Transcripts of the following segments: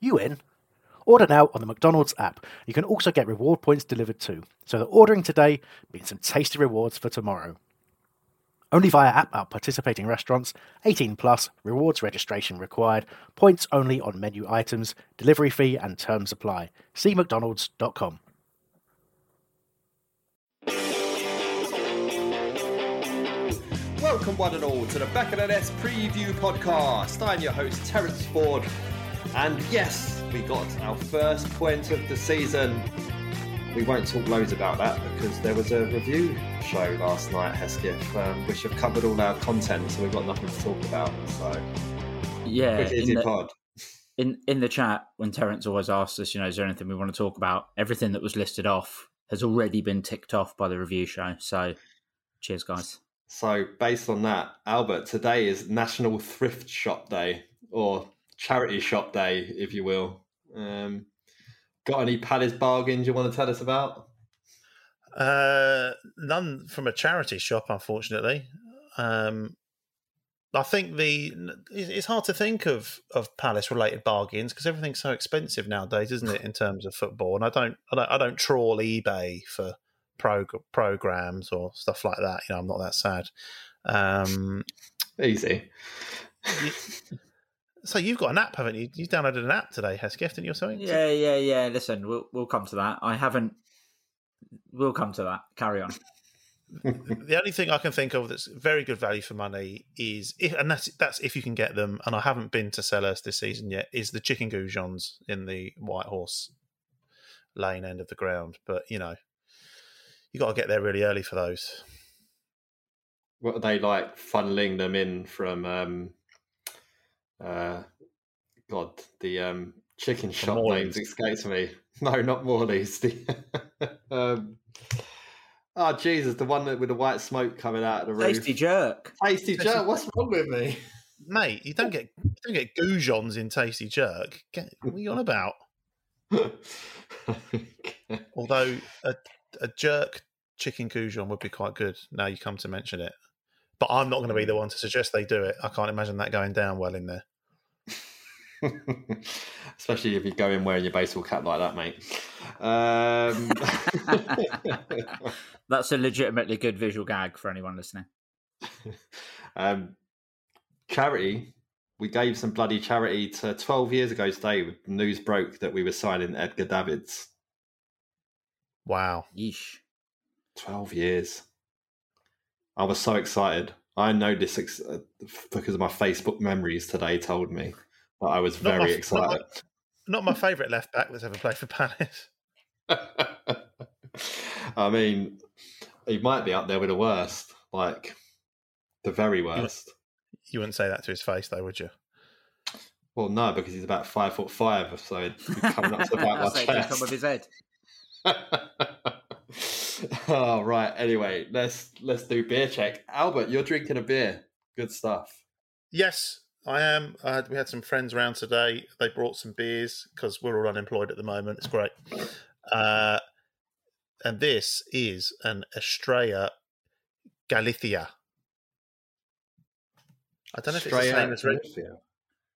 you in? Order now on the McDonald's app. You can also get reward points delivered too, so that ordering today means some tasty rewards for tomorrow. Only via app at participating restaurants. 18 plus. Rewards registration required. Points only on menu items. Delivery fee and terms apply. See mcdonalds.com. Welcome, one and all, to the Back of the Nest preview podcast. I'm your host, Terence Ford. And yes, we got our first point of the season. We won't talk loads about that because there was a review show last night, Hesketh, um, which have covered all our content, so we've got nothing to talk about. So, Yeah, in the, pod. in in the chat when Terence always asks us, you know, is there anything we want to talk about? Everything that was listed off has already been ticked off by the review show. So, cheers, guys. So, based on that, Albert, today is National Thrift Shop Day, or Charity Shop Day, if you will. Um, got any Palace bargains you want to tell us about? Uh, none from a charity shop, unfortunately. Um, I think the it's hard to think of of Palace related bargains because everything's so expensive nowadays, isn't it? In terms of football, and I don't I don't, I don't trawl eBay for prog- programs or stuff like that. You know, I'm not that sad. Um, Easy. So you've got an app, haven't you? You downloaded an app today, Hesketh, didn't you? Or something? Yeah, yeah, yeah. Listen, we'll we'll come to that. I haven't. We'll come to that. Carry on. the only thing I can think of that's very good value for money is, if, and that's that's if you can get them. And I haven't been to Selhurst this season yet. Is the chicken goujons in the White Horse Lane end of the ground? But you know, you got to get there really early for those. What are they like funneling them in from um uh God, the um chicken shop Morley's. names escapes me. No, not Morley's. The um Oh Jesus, the one that with the white smoke coming out of the roof. Tasty jerk. Tasty jerk, what's wrong with me? Mate, you don't get you don't get goujons in Tasty Jerk. Get, what are you on about? Although a, a jerk chicken goujon would be quite good. Now you come to mention it, but I'm not going to be the one to suggest they do it. I can't imagine that going down well in there. Especially if you go in wearing your baseball cap like that, mate. Um, That's a legitimately good visual gag for anyone listening. um, charity. We gave some bloody charity to 12 years ago today. News broke that we were signing Edgar Davids. Wow. Yeesh. 12 years. I was so excited. I know this ex- uh, because of my Facebook memories today told me, but I was Not very my- not excited. Not my favourite left back that's ever played for Palace. I mean, he might be up there with the worst, like the very worst. You wouldn't say that to his face, though, would you? Well, no, because he's about five foot five, so he'd be coming up to about That's my like the top of chest. his head. oh right. Anyway, let's let's do beer check. Albert, you're drinking a beer. Good stuff. Yes, I am. I had, we had some friends around today. They brought some beers because we're all unemployed at the moment. It's great. Uh, and this is an Estrella Galicia. I don't know if it's the same as Reg- Galicia.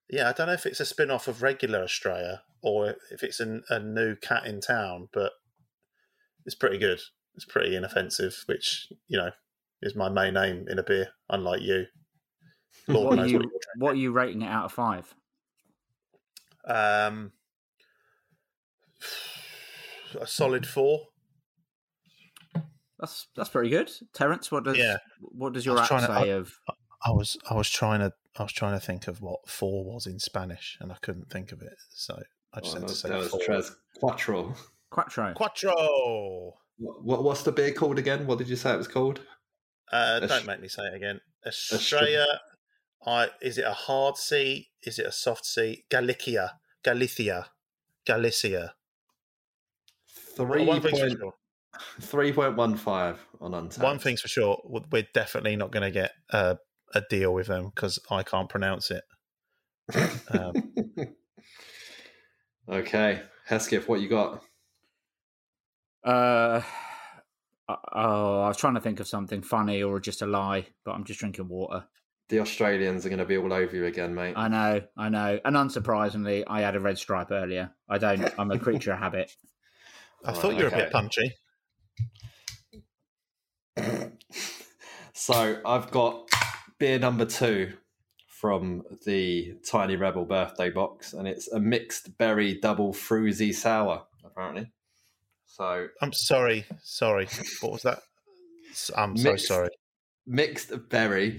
yeah. I don't know if it's a spin off of regular Estrella or if it's an, a new cat in town, but it's pretty good. It's pretty inoffensive, which you know is my main aim in a beer. Unlike you, Lord What are, you, what what are you rating it out of five? Um, a solid four. That's that's pretty good. Terence, what does Yeah. what does your app say to- of I was I was trying to I was trying to think of what four was in Spanish, and I couldn't think of it, so I just Oh, had that to was, say that was four. Tres Quattro. Quattro? Quattro. What, what's the beer called again? What did you say it was called? Uh, don't make me say it again. Estrella. I is it a hard C? Is it a soft C? Galicia, Galicia, Galicia. Three One point sure. three point one five on Untappd. One thing's for sure. We're definitely not going to get a, a deal with them because I can't pronounce it. Um, okay, Hesketh, what you got? Uh, oh, I was trying to think of something funny or just a lie, but I'm just drinking water. The Australians are going to be all over you again, mate. I know, I know, and unsurprisingly, I had a red stripe earlier. I don't. I'm a creature of habit. I Right, thought you were a bit punchy. so I've got beer number two from the Tiny Rebel birthday box, and it's a mixed berry double fruzy sour, apparently. So I'm sorry, sorry. What was that? I'm so sorry. mixed berry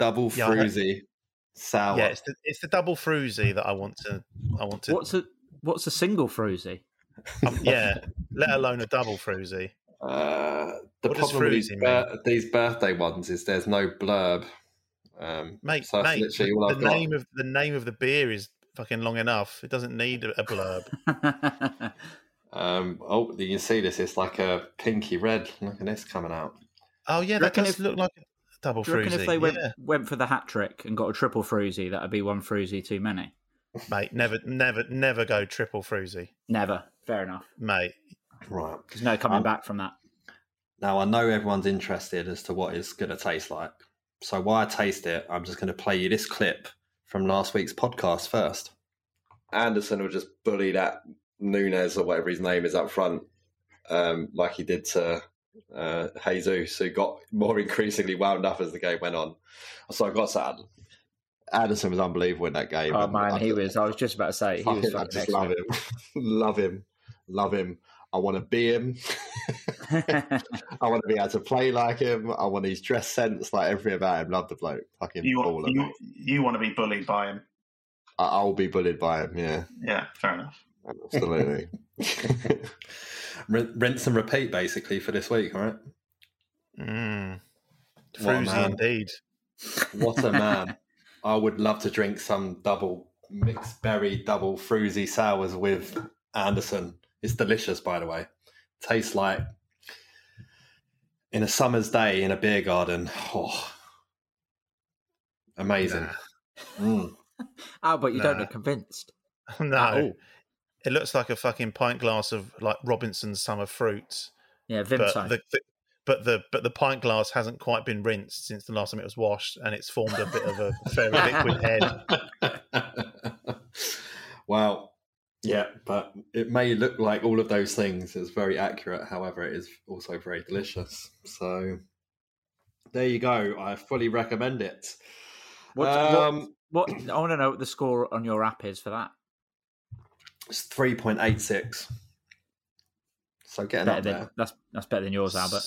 double Yeah, I heard- fruity sour. Yeah, it's the, it's the double fruzy that I want to. I want to. What's a what's a single fruzy? um, yeah, let alone a double fruzy. Uh, the What does problem with these, bir- these birthday ones is there's no blurb. Um, Mate, so mate, literally the, the name of the name of the beer is fucking long enough. It doesn't need a a blurb. Um, oh, you can see this. It's like a pinky red. Look at this coming out. Oh yeah, that reckon does if- look like a double Do you reckon fruzy. if they went yeah. went for the hat trick and got a triple fruzy, that'd be one fruzy too many? mate, never, never, never go triple fruzy, Never. Fair enough. mate. Right. There's no coming Um, back from that. Now I know everyone's interested as to what it's going to taste like. So while I taste it, I'm just going to play you this clip from last week's podcast first. Anderson will just bully that Nunez or whatever his name is up front, um, like he did to uh, Jesus, who got more increasingly wound up as the game went on. So I got sad. Anderson was unbelievable in that game. Oh and man, I he just- was. I was just about to say he was fucking- I just love him, love him, love him. I want to be him. I want to be able to play like him. I want his dress sense, like everything about him. Love the bloke. Fucking You, baller. you, you want to be bullied by him. I- I'll be bullied by him. Yeah, Yeah, fair enough. absolutely. Rin- Rinse and repeat, basically, for this week. All right. Mm. What Fruzy indeed. What a man! I would love to drink some double mixed berry double fruzy sours with Anderson. It's delicious, by the way. Tastes like in a summer's day in a beer garden. Oh, amazing. Mm. oh, but you don't look convinced. no, At all. It looks like a fucking pint glass of like Robinson's summer fruits. Yeah, but Vimto. the, the but the but the pint glass hasn't quite been rinsed since the last time it was washed, and it's formed a bit of a very liquid head. well, yeah, but it may look like all of those things. It's very accurate. However, it is also very delicious. So there you go. I fully recommend it. What, um, what, what? I want to know what the score on your app is for that. It's three point eight six. So getting Better up than, there. that's that's better than yours, Albert.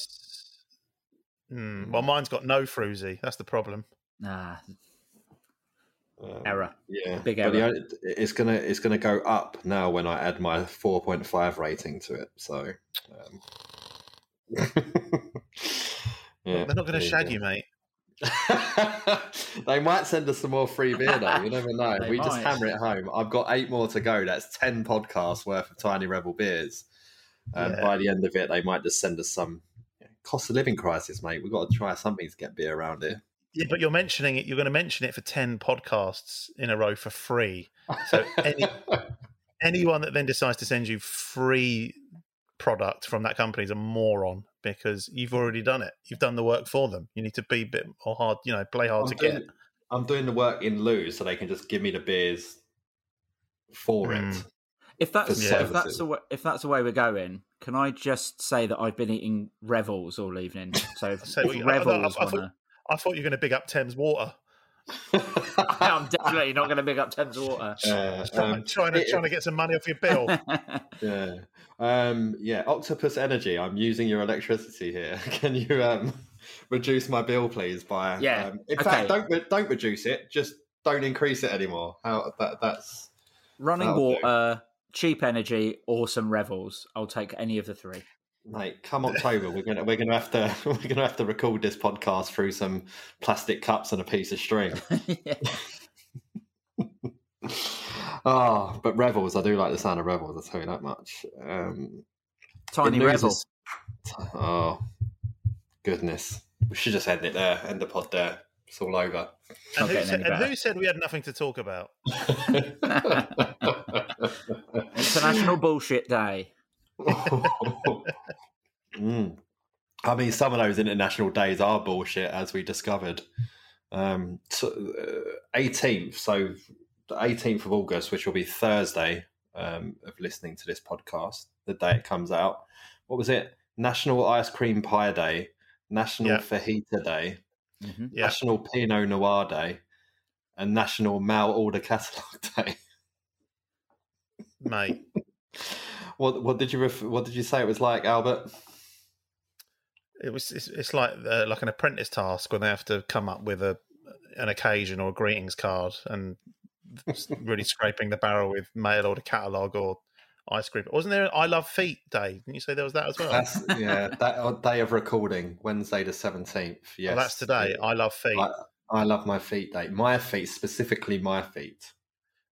Mm, well, mine's got no fruzy. That's the problem. Nah, Um, error. Yeah, Big but error. only- it's gonna it's gonna go up now when I add my four point five rating to it. So, um, yeah, They're not gonna shag go. you, mate. they might send us some more free beer though. You never know. We just hammer it home. I've got eight more to go. That's ten podcasts worth of Tiny Rebel beers. And Yeah. by the end of it, they might just send us some cost of living crisis, mate. We've got to try something to get beer around here. Yeah, but you're mentioning it. You're going to mention it for ten podcasts in a row for free. So any anyone that then decides to send you free product from that company is a moron because you've already done it. You've done the work for them. You need to be a bit more hard. You know, play hard I'm to doing, get. I'm doing the work in lieu so they can just give me the beers for it. Mm. If that's For if that's the way, if that's the way we're going, can I just say that I've been eating Revels all evening? So So if we- I- I- Revels I thought- wanna, I thought you were going to big up Thames Water. I'm definitely not going to big up Thames Water. Uh, Trying, um, trying, to, it- trying to get some money off your bill. Yeah. Um, yeah, Octopus Energy. I'm using your electricity here. Can you um, reduce my bill, please? By Yeah, Um, in okay. fact, don't don't reduce it. Just don't increase it anymore. How that that's Running That'll do. water, cheap energy, or some revels. I'll take any of the three. mate. Come October, we're gonna we're gonna have to we're gonna have to record this podcast through some plastic cups and a piece of string. Yeah. Ah, but Revels, I do like the sound of Revels. I'll tell you that much. Um, Tiny it revel. loses- Oh, goodness. We should just end it there. End the pod there. It's all over. And, who said, and who said we had nothing to talk about? International Bullshit Day. Mm. I mean, some of those international days are bullshit, as we discovered. Um, so, uh, 18th, so the 18th of August, which will be Thursday um, of listening to this podcast, the day it comes out. What was it? National Ice Cream Pie Day, National Yeah. Fajita Day, Mhm. Yeah. National Pinot Noir Day, and National Mal Order Catalogue Day. Mate, What what did you ref- what did you say it was like, Albert? it was it's, it's like uh, like an apprentice task when they have to come up with a an occasion or a greetings card and really scraping the barrel with mail order catalogue or ice cream. Wasn't there an I Love Feet Day? Didn't you say there was that as well? That's yeah, that uh, day of recording, Wednesday the seventeenth. Yes, Oh, that's today. I Love Feet. I, I love my feet day. My feet, specifically my feet.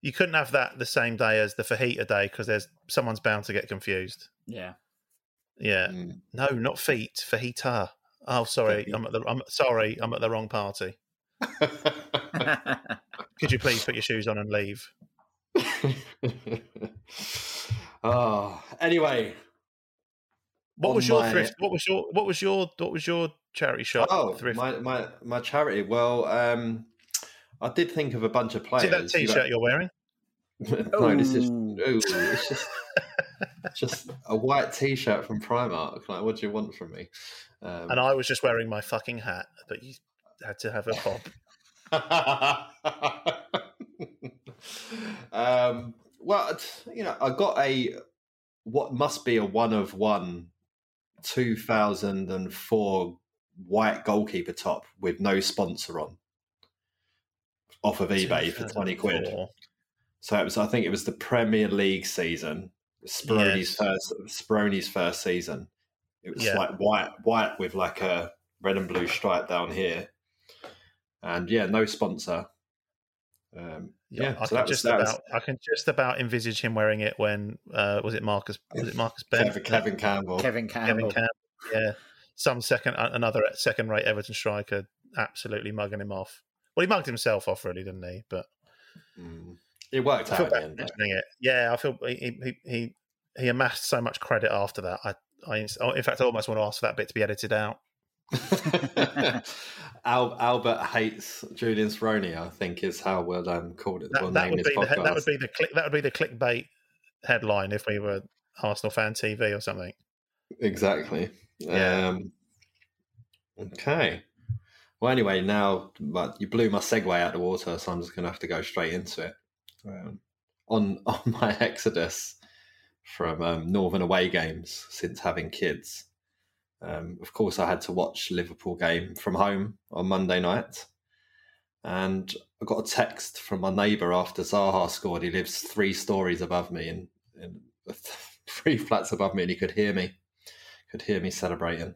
You couldn't have that the same day as the fajita day because there's someone's bound to get confused. Yeah. Yeah, Mm. no, not feet, fajita. Oh, sorry, Fajita. I'm at the. I'm sorry, I'm at the wrong party. Could you please put your shoes on and leave? oh, anyway. What was your my- thrift? What was your what was your what was your charity shop? Oh, thrift. my, my my charity. Well, um, I did think of a bunch of Is players. it that T-shirt know- you're wearing? no, this is Ooh. ooh, it's just just a white T-shirt from Primark. Like, what do you want from me? Um, And I was just wearing my fucking hat, but you had to have a pop. um, well, you know, I got a what must be a one of one 2004 white goalkeeper top with no sponsor on off of eBay for 20 quid. So it was, I think it was the Premier League season, Speroni's Yes. first Speroni's first season. It was Yeah. like white, white with like a red and blue stripe down here, and yeah, no sponsor. Um, yeah, I so can that was, just that was about I can just about envisage him wearing it when uh, was it Marcus was it Marcus Ben Kevin, Kevin Campbell. Kevin Campbell. Kevin Campbell yeah some second another second rate Everton striker absolutely mugging him off. Well, he mugged himself off really, didn't he? But Mm. It worked I out feel at the end. it. Yeah, I feel he he he, he amassed so much credit after that. I I in fact I almost want to ask for that bit to be edited out. Al, Albert hates Julian Speroni, I think, is how we'll um, call it. That, we'll that would be the, that would be the click, that would be the clickbait headline if we were Arsenal fan TV or something. Exactly. Yeah. Um, okay. Well, anyway, now but you blew my segue out the water, so I'm just going to have to go straight into it. Um, on on my exodus from um, Northern away games since having kids, um, of course, I had to watch Liverpool game from home on Monday night, and I got a text from my neighbour after Zaha scored. He lives three stories above me, and, and three flats above me, and he could hear me could hear me celebrating.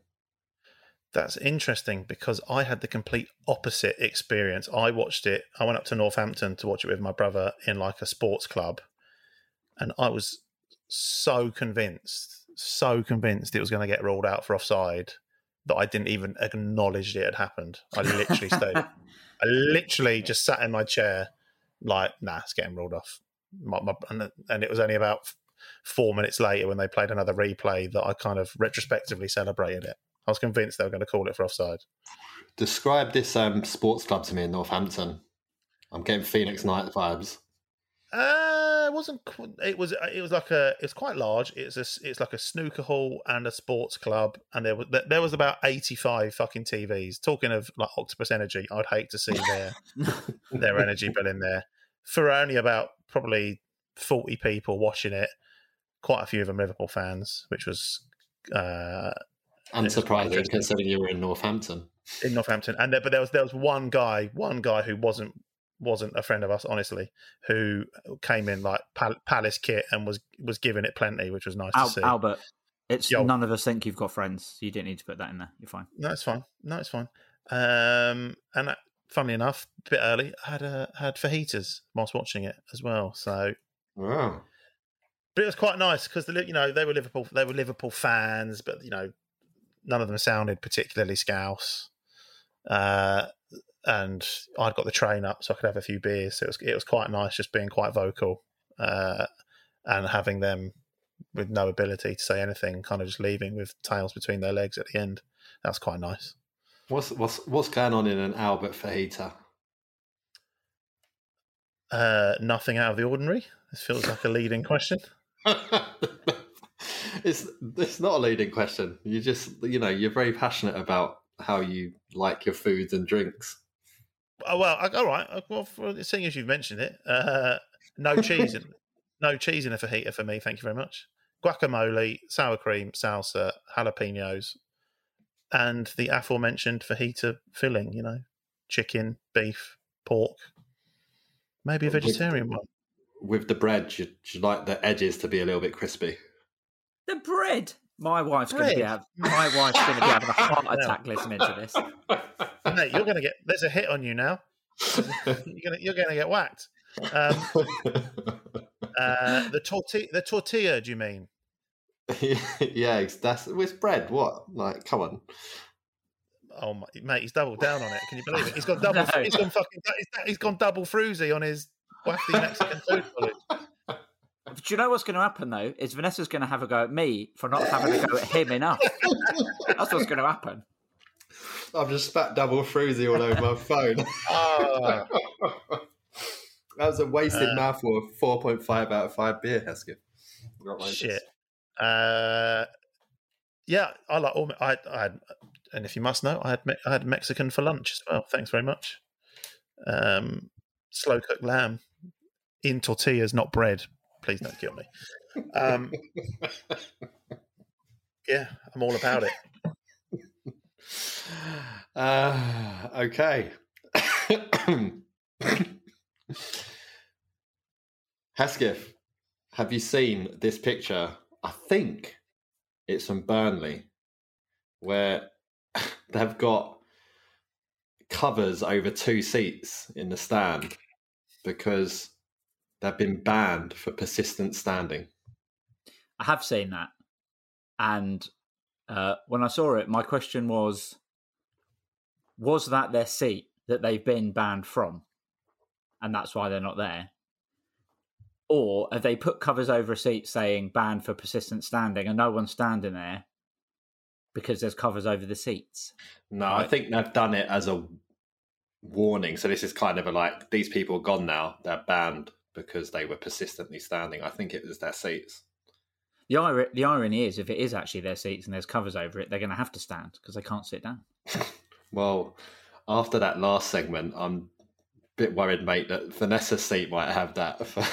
That's interesting because I had the complete opposite experience. I watched it. I went up to Northampton to watch it with my brother in like a sports club, and I was so convinced, so convinced it was going to get ruled out for offside that I didn't even acknowledge it had happened. I literally stayed. I literally just sat in my chair, like, nah, it's getting ruled off. My, my, and, and it was only about four minutes later when they played another replay that I kind of retrospectively celebrated it. I was convinced they were going to call it for offside. Describe this um, sports club to me in Northampton. I'm getting Phoenix Night vibes. Uh, it wasn't. It was. It was like a. It's quite large. It's a. It's like a snooker hall and a sports club, and there was there was about eighty five fucking TVs. Talking of like Octopus Energy, I'd hate to see their their energy bill in there for only about probably forty people watching it. Quite a few of them Liverpool fans, which was uh, Unsurprising considering you were in Northampton. in Northampton, and there, but there was there was one guy, one guy who wasn't wasn't a friend of us, honestly, who came in like Pal- Palace kit and was was giving it plenty, which was nice Al- to see. Albert, it's Yo. none of us think you've got friends. You didn't need to put that in there. You're fine. No, it's fine. No, it's fine. Um, and uh, funnily enough, a bit early, I had uh, had fajitas whilst watching it as well. So, Wow. but it was quite nice because the you know they were Liverpool they were Liverpool fans, but you know none of them sounded particularly scouse. Uh, and I'd got the train up so I could have a few beers. So it was it was quite nice just being quite vocal uh, and having them with no ability to say anything, kind of just leaving with tails between their legs at the end. That's quite nice. What's what's what's going on in an Albert fajita? Uh, nothing out of the ordinary. This feels like a leading question. it's it's not a leading question. You just you know you're very passionate about how you like your foods and drinks. Oh, well, I- all right. uh, Well, for, seeing as you've mentioned it, uh, no cheese, in, no cheese in a fajita for me. Thank you very much. Guacamole, sour cream, salsa, jalapenos, and the aforementioned fajita filling. You know, chicken, beef, pork, maybe a With- vegetarian one. With the bread, you, you like the edges to be a little bit crispy. The bread. My wife's going to be have, my wife's going to be having a heart attack listening to this. Mate, you're going to get. There's a hit on you now. You're going to you're going to get whacked. Um, uh, the tortilla. The tortilla. Do you mean? yeah, it's- that's it's bread. What? Like, come on. Oh my, mate, he's doubled down on it. Can you believe it? He's got double. No. He's gone fucking. He's, he's gone double fruzy on his wafty Mexican food college. Do you know what's going to happen though? Is Vanessa's going to have a go at me for not having a go at him enough. That's what's going to happen. I've just spat double fruity all over my phone. Ah, that was a wasted Uh, mouthful of four point five out of five beer, Hesketh. Shit. Uh, yeah, I like all. I, I had, and if you must know, I had I had Mexican for lunch as well. Thanks very much. Um, slow cooked lamb in tortillas, not bread. Please don't kill me. Um, yeah, I'm all about it. Uh, okay. Hesketh, have you seen this picture? I think it's from Burnley, where they've got covers over two seats in the stand because they've been banned for persistent standing. I have seen that, and uh, when I saw it, my question was: Was that their seat that they've been banned from, and that's why they're not there? Or have they put covers over a seat saying banned for persistent standing, and no one's standing there because there's covers over the seats? No, I think they've done it as a warning. So this is kind of a like these people are gone now. They're banned because they were persistently standing. I think it was their seats. The, ir- the irony is, if it is actually their seats and there's covers over it, they're going to have to stand because they can't sit down. Well, after that last segment, I'm a bit worried, mate, that Vanessa's seat might have that for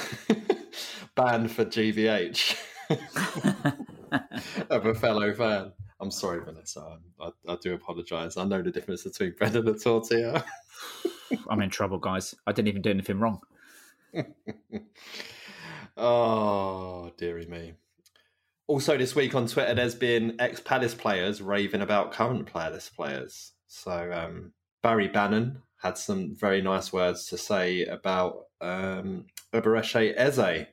banned for GBH of a fellow fan. I'm sorry, Vanessa. I, I do apologise. I know the difference between bread and a tortilla. I'm in trouble, guys. I didn't even do anything wrong. oh, dearie me. Also, this week on Twitter, there's been ex Palace players raving about current Palace players. So, um, Barry Bannan had some very nice words to say about um, Eberechi Eze.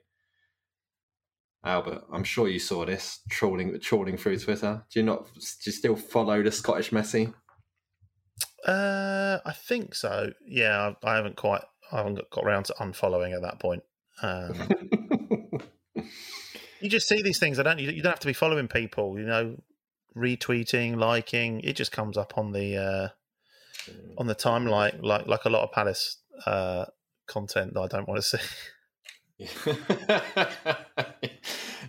Albert, I'm sure you saw this trawling trawling through Twitter. Do you not? Do you still follow the Scottish Messi? Uh, I think so. Yeah, I, I haven't quite. I haven't got- around to unfollowing at that point. Um, you just see these things. I don't. You, you don't have to be following people. You know, retweeting, liking. It just comes up on the uh, on the timeline, like like a lot of Palace uh, content that I don't want to see.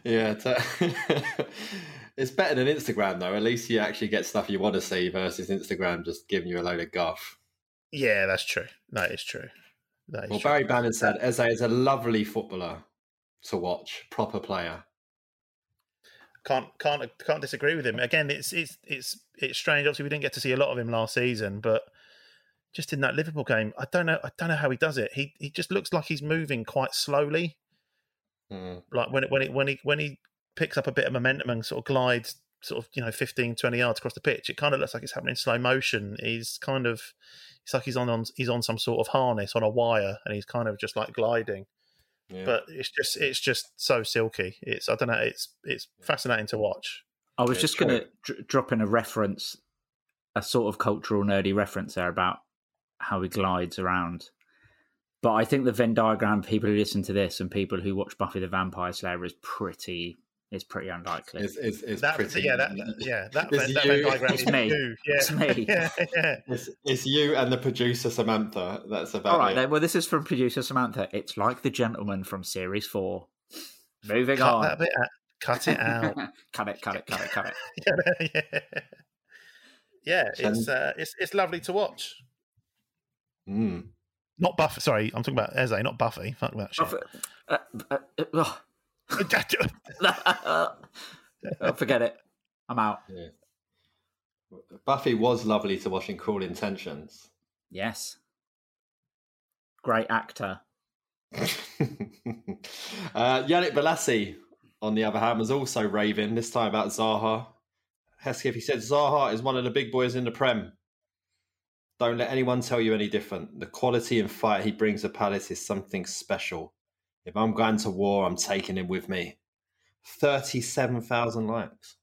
yeah, t- it's better than Instagram though. At least you actually get stuff you want to see versus Instagram just giving you a load of guff. Yeah, that's true. That is true. Well, true. Barry Bannan said Eze is a lovely footballer to watch, proper player. can't can't can't disagree with him. Again, it's it's it's it's strange. Obviously, we didn't get to see a lot of him last season, but just in that Liverpool game, I don't know. I don't know how he does it. He he just looks like he's moving quite slowly. Mm. Like when it, when he when he when he picks up a bit of momentum and sort of glides sort of you know 15 20 yards across the pitch it kind of looks like it's happening in slow motion he's kind of it's like he's on, on he's on some sort of harness on a wire and he's kind of just like gliding. Yeah. but it's just it's just so silky. It's i don't know it's it's fascinating to watch. I was Yeah, just going to dr- drop in a reference, a sort of cultural nerdy reference there about how he glides around. But I think the Venn diagram, people who listen to this and people who watch Buffy the Vampire Slayer is pretty is pretty unlikely. It's, it's, it's that, pretty. yeah that yeah that, It's that, you. Venn diagram It's is me. you. yeah It's me. yeah yeah It's, it's you and the producer Samantha. That's about All right, it. then. Well, this is from producer Samantha. It's like the gentleman from series four. Moving cut on. that bit out. cut it out cut it, cut it, cut it, cut it. yeah, yeah. yeah, it's uh, it's it's lovely to watch. Mm. Not Buffy. Sorry, I'm talking about Eze, not Buffy. Fuck that shit. Uh, uh, uh, oh. Oh, forget it. I'm out. Yeah. Buffy was lovely to watch in Cruel Intentions. Yes. Great actor. uh, Yannick Bolasie, on the other hand, was also raving, this time about Zaha. Hesketh, he said, Zaha is one of the big boys in the Prem. Don't let anyone tell you any different. The quality and fight he brings to Palace is something special. If I'm going to war, I'm taking him with me. 37,000 likes.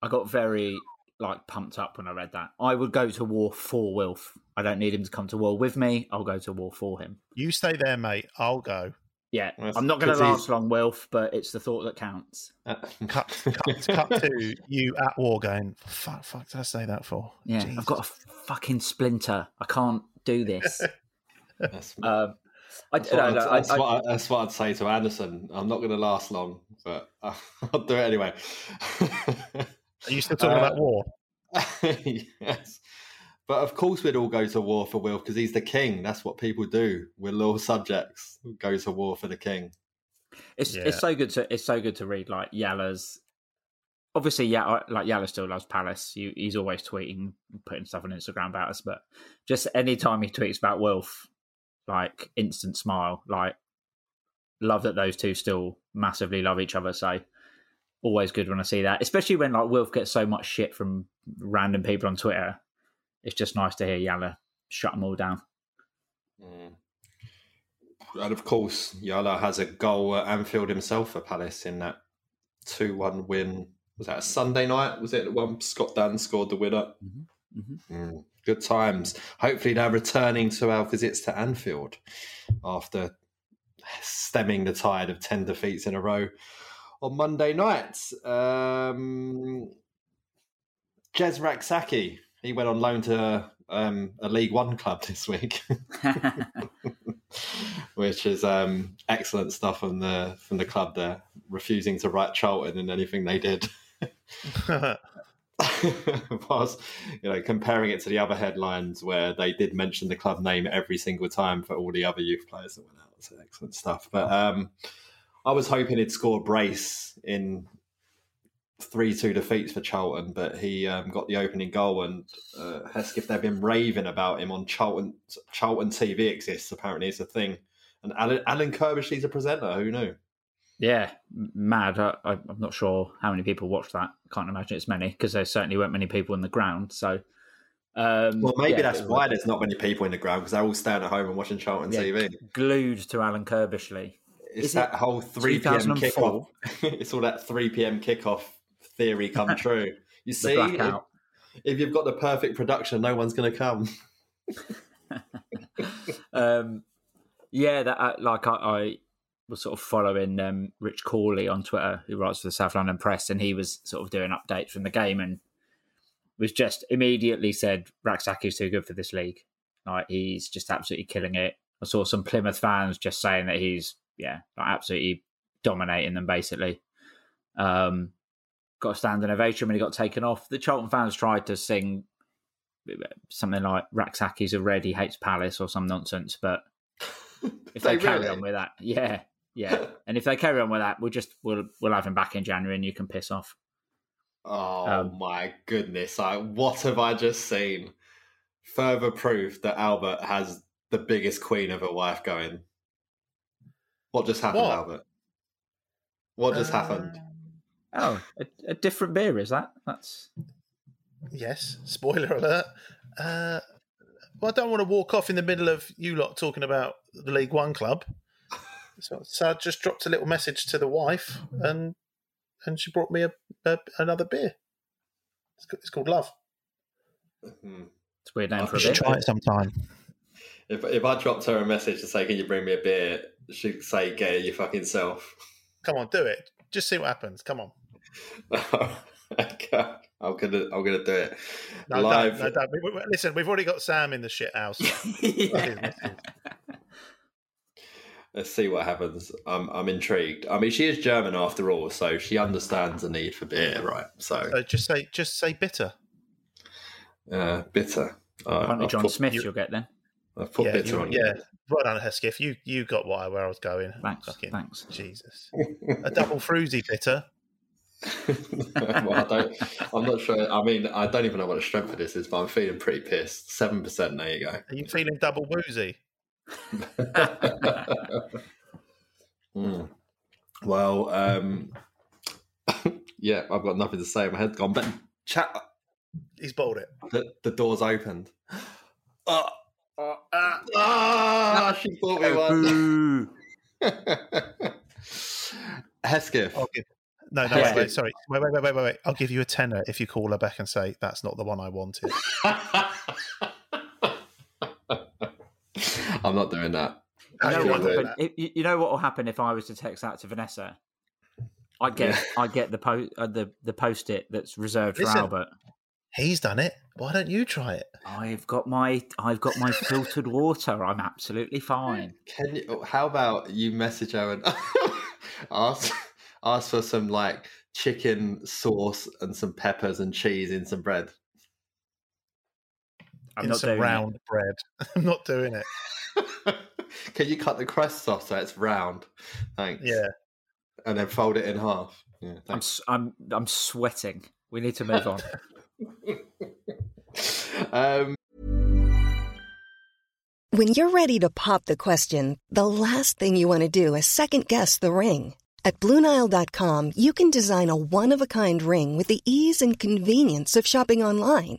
I got very like pumped up when I read that. I would go to war for Wilf. I don't need him to come to war with me. I'll go to war for him. You stay there, mate. I'll go. Yeah, That's I'm not going to 'cause he's- last long, Wilf, but it's the thought that counts. Uh, Cut, cut, cut to you at war going. Fuck, fuck. Did I say that for? Yeah, Jesus. I've got a fucking splinter. I can't do this. That's, um, I, that's, no, what, no, that's, I- what I- that's what I'd say to Anderson. I'm not going to last long, but I'll do it anyway. Are you still talking Uh, about war? yes. But of course, we'd all go to war for Will because he's the king. That's what people do. We're loyal subjects. who Go to war for the king. It's Yeah. it's so good to it's so good to read like Yalla's. Obviously, yeah, like Yalla still loves Palace. He, he's always tweeting, putting stuff on Instagram about us. But just any time he tweets about Wilf, like instant smile. Like love that those two still massively love each other. So always good when I see that, especially when like Wilf gets so much shit from random people on Twitter. It's just nice to hear Yalla shut them all down. Mm. And of course, Yala has a goal at Anfield himself for Palace in that 2 1 win. Was that a Sunday night? Was it the one Scott Dann scored the winner? Mhm. Mm, good times. Hopefully, now returning to our visits to Anfield after stemming the tide of 10 defeats in a row on Monday night. Um, Jez Rak-Sakyi, he went on loan to um, a League One club this week. which is um, excellent stuff from the from the club there, refusing to write Charlton in anything they did. Whilst you know comparing it to the other headlines where they did mention the club name every single time for all the other youth players that went out. So excellent stuff. But um, I was hoping he'd score a brace in three two defeats for Charlton, but he um, got the opening goal. And uh, Hesketh, they've been raving about him on Charlton. Charlton TV exists apparently it's a thing. And Alan, Alan Curbishley's a presenter. Who knew? Yeah, mad. I, I'm not sure how many people watched that. Can't imagine it's many because there certainly weren't many people in the ground. So, um, Well, maybe yeah, that's why there's not many people in the ground because they're all staying at home and watching Charlton Yeah. TV. glued to Alan Curbishley. It's Is that it whole three p.m. 2004? kickoff. it's all that three p.m. kickoff theory come true. You see, if, if you've got the perfect production, no one's going to come. um, yeah, that uh, like I, I was sort of following um, Rich Cawley on Twitter, who writes for the South London Press, and he was sort of doing updates from the game, and was just immediately said Rak-Sakyi's too good for this league. Like he's just absolutely killing it. I saw some Plymouth fans just saying that he's yeah, like absolutely dominating them basically. Um, got a standing ovation when he got taken off. The Charlton fans tried to sing something like Rak-Sakyi's a red, he hates Palace or some nonsense, but if they, They carry really? on with that, yeah, yeah, and if they carry on with that, we'll just we'll we'll have him back in January and you can piss off. Oh Um, my goodness! I, what have I just seen? Further proof that Albert has the biggest queen of a wife going. What just happened, What? Albert? What just happened? Oh, a, a different beer is that? That's Yes, spoiler alert. Uh, well, I don't want to walk off in the middle of you lot talking about the League One club. So, so I just dropped a little message to the wife, and and she brought me a, a another beer. It's, it's called Love. Hmm. it's a weird name You for a should beer. Try it sometime. If if I dropped her a message to say, "Can you bring me a beer?" She'd say, "Get it your fucking self." Come on, do it. Just see what happens. Come on. Okay, I'm gonna I'm gonna do it No, live. don't, no, don't. We- we- Listen, we've already got Sam in the shit house. Yeah. Let's see what happens. I'm I'm intrigued. I mean, she is German after all, so she understands the need for beer, right? So So just say, just say bitter. uh, bitter. Uh, Apparently, I've John put, Smith, you- you'll get then. I've put yeah, bitter you- on. yeah. Well done, Hesketh. You you got what I, where I was going. Thanks, Fucking thanks. Jesus. A double fruity bitter. well, I don't. I'm not sure. I mean, I don't even know what the strength of this is, but I'm feeling pretty pissed. Seven percent. There you go. Are you feeling double woozy? Mm. Well, um, yeah, I've got nothing to say. My head's gone. But chat. He's bowled it. The, the door's opened. Oh, oh, ah, ah, she bought me one. Hesketh. Give, no, no, wait, wait, sorry. Wait, wait, wait, wait, wait, wait. I'll give you a tenner if you call her back and say that's not the one I wanted. I'm not doing that. You know, what don't do happen- if- you you know what will happen if I was to text that to Vanessa? I get Yeah. I get the po- uh, the the post it that's reserved for Albert. He's done it. Why don't you try it? I've got my I've got my filtered water. I'm absolutely fine. Can you? How about you message her and ask ask for some like chicken sauce and some peppers and cheese in some bread? I'm in not some doing round bread. I'm not doing it. Can you cut the crust off so it's round? Thanks. Yeah. And then fold it in half. Yeah. it. I'm Thanks. s- I'm I'm sweating. We need to move on. um, When you're ready to pop the question, the last thing you want to do is second guess the ring. At Bluenile.com, you can design a one of a kind ring with the ease and convenience of shopping online.